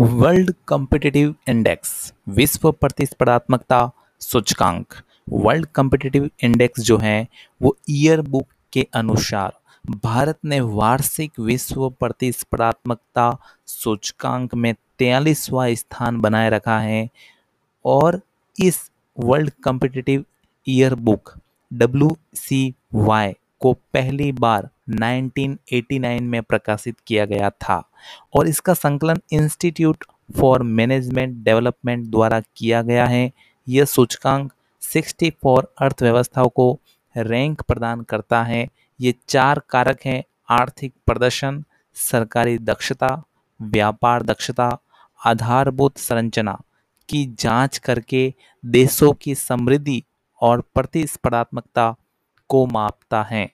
World competitive index विश्व प्रतिस्पर्धात्मकता सूचकांक। वर्ल्ड कॉम्पिटिटिव इंडेक्स जो है, वो ईयर बुक के अनुसार भारत ने वार्षिक विश्व प्रतिस्पर्धात्मकता सूचकांक में तैयलीसवा स्थान बनाए रखा है और इस world competitive year book W C Y को पहली बार 1989 में प्रकाशित किया गया था और इसका संकलन इंस्टीट्यूट फॉर मैनेजमेंट डेवलपमेंट द्वारा किया गया है। यह सूचकांक 64 अर्थव्यवस्थाओं को रैंक प्रदान करता है। ये चार कारक हैं, आर्थिक प्रदर्शन, सरकारी दक्षता, व्यापार दक्षता, आधारभूत संरचना की जाँच करके देशों की समृद्धि और प्रतिस्पर्धात्मकता को मापता है।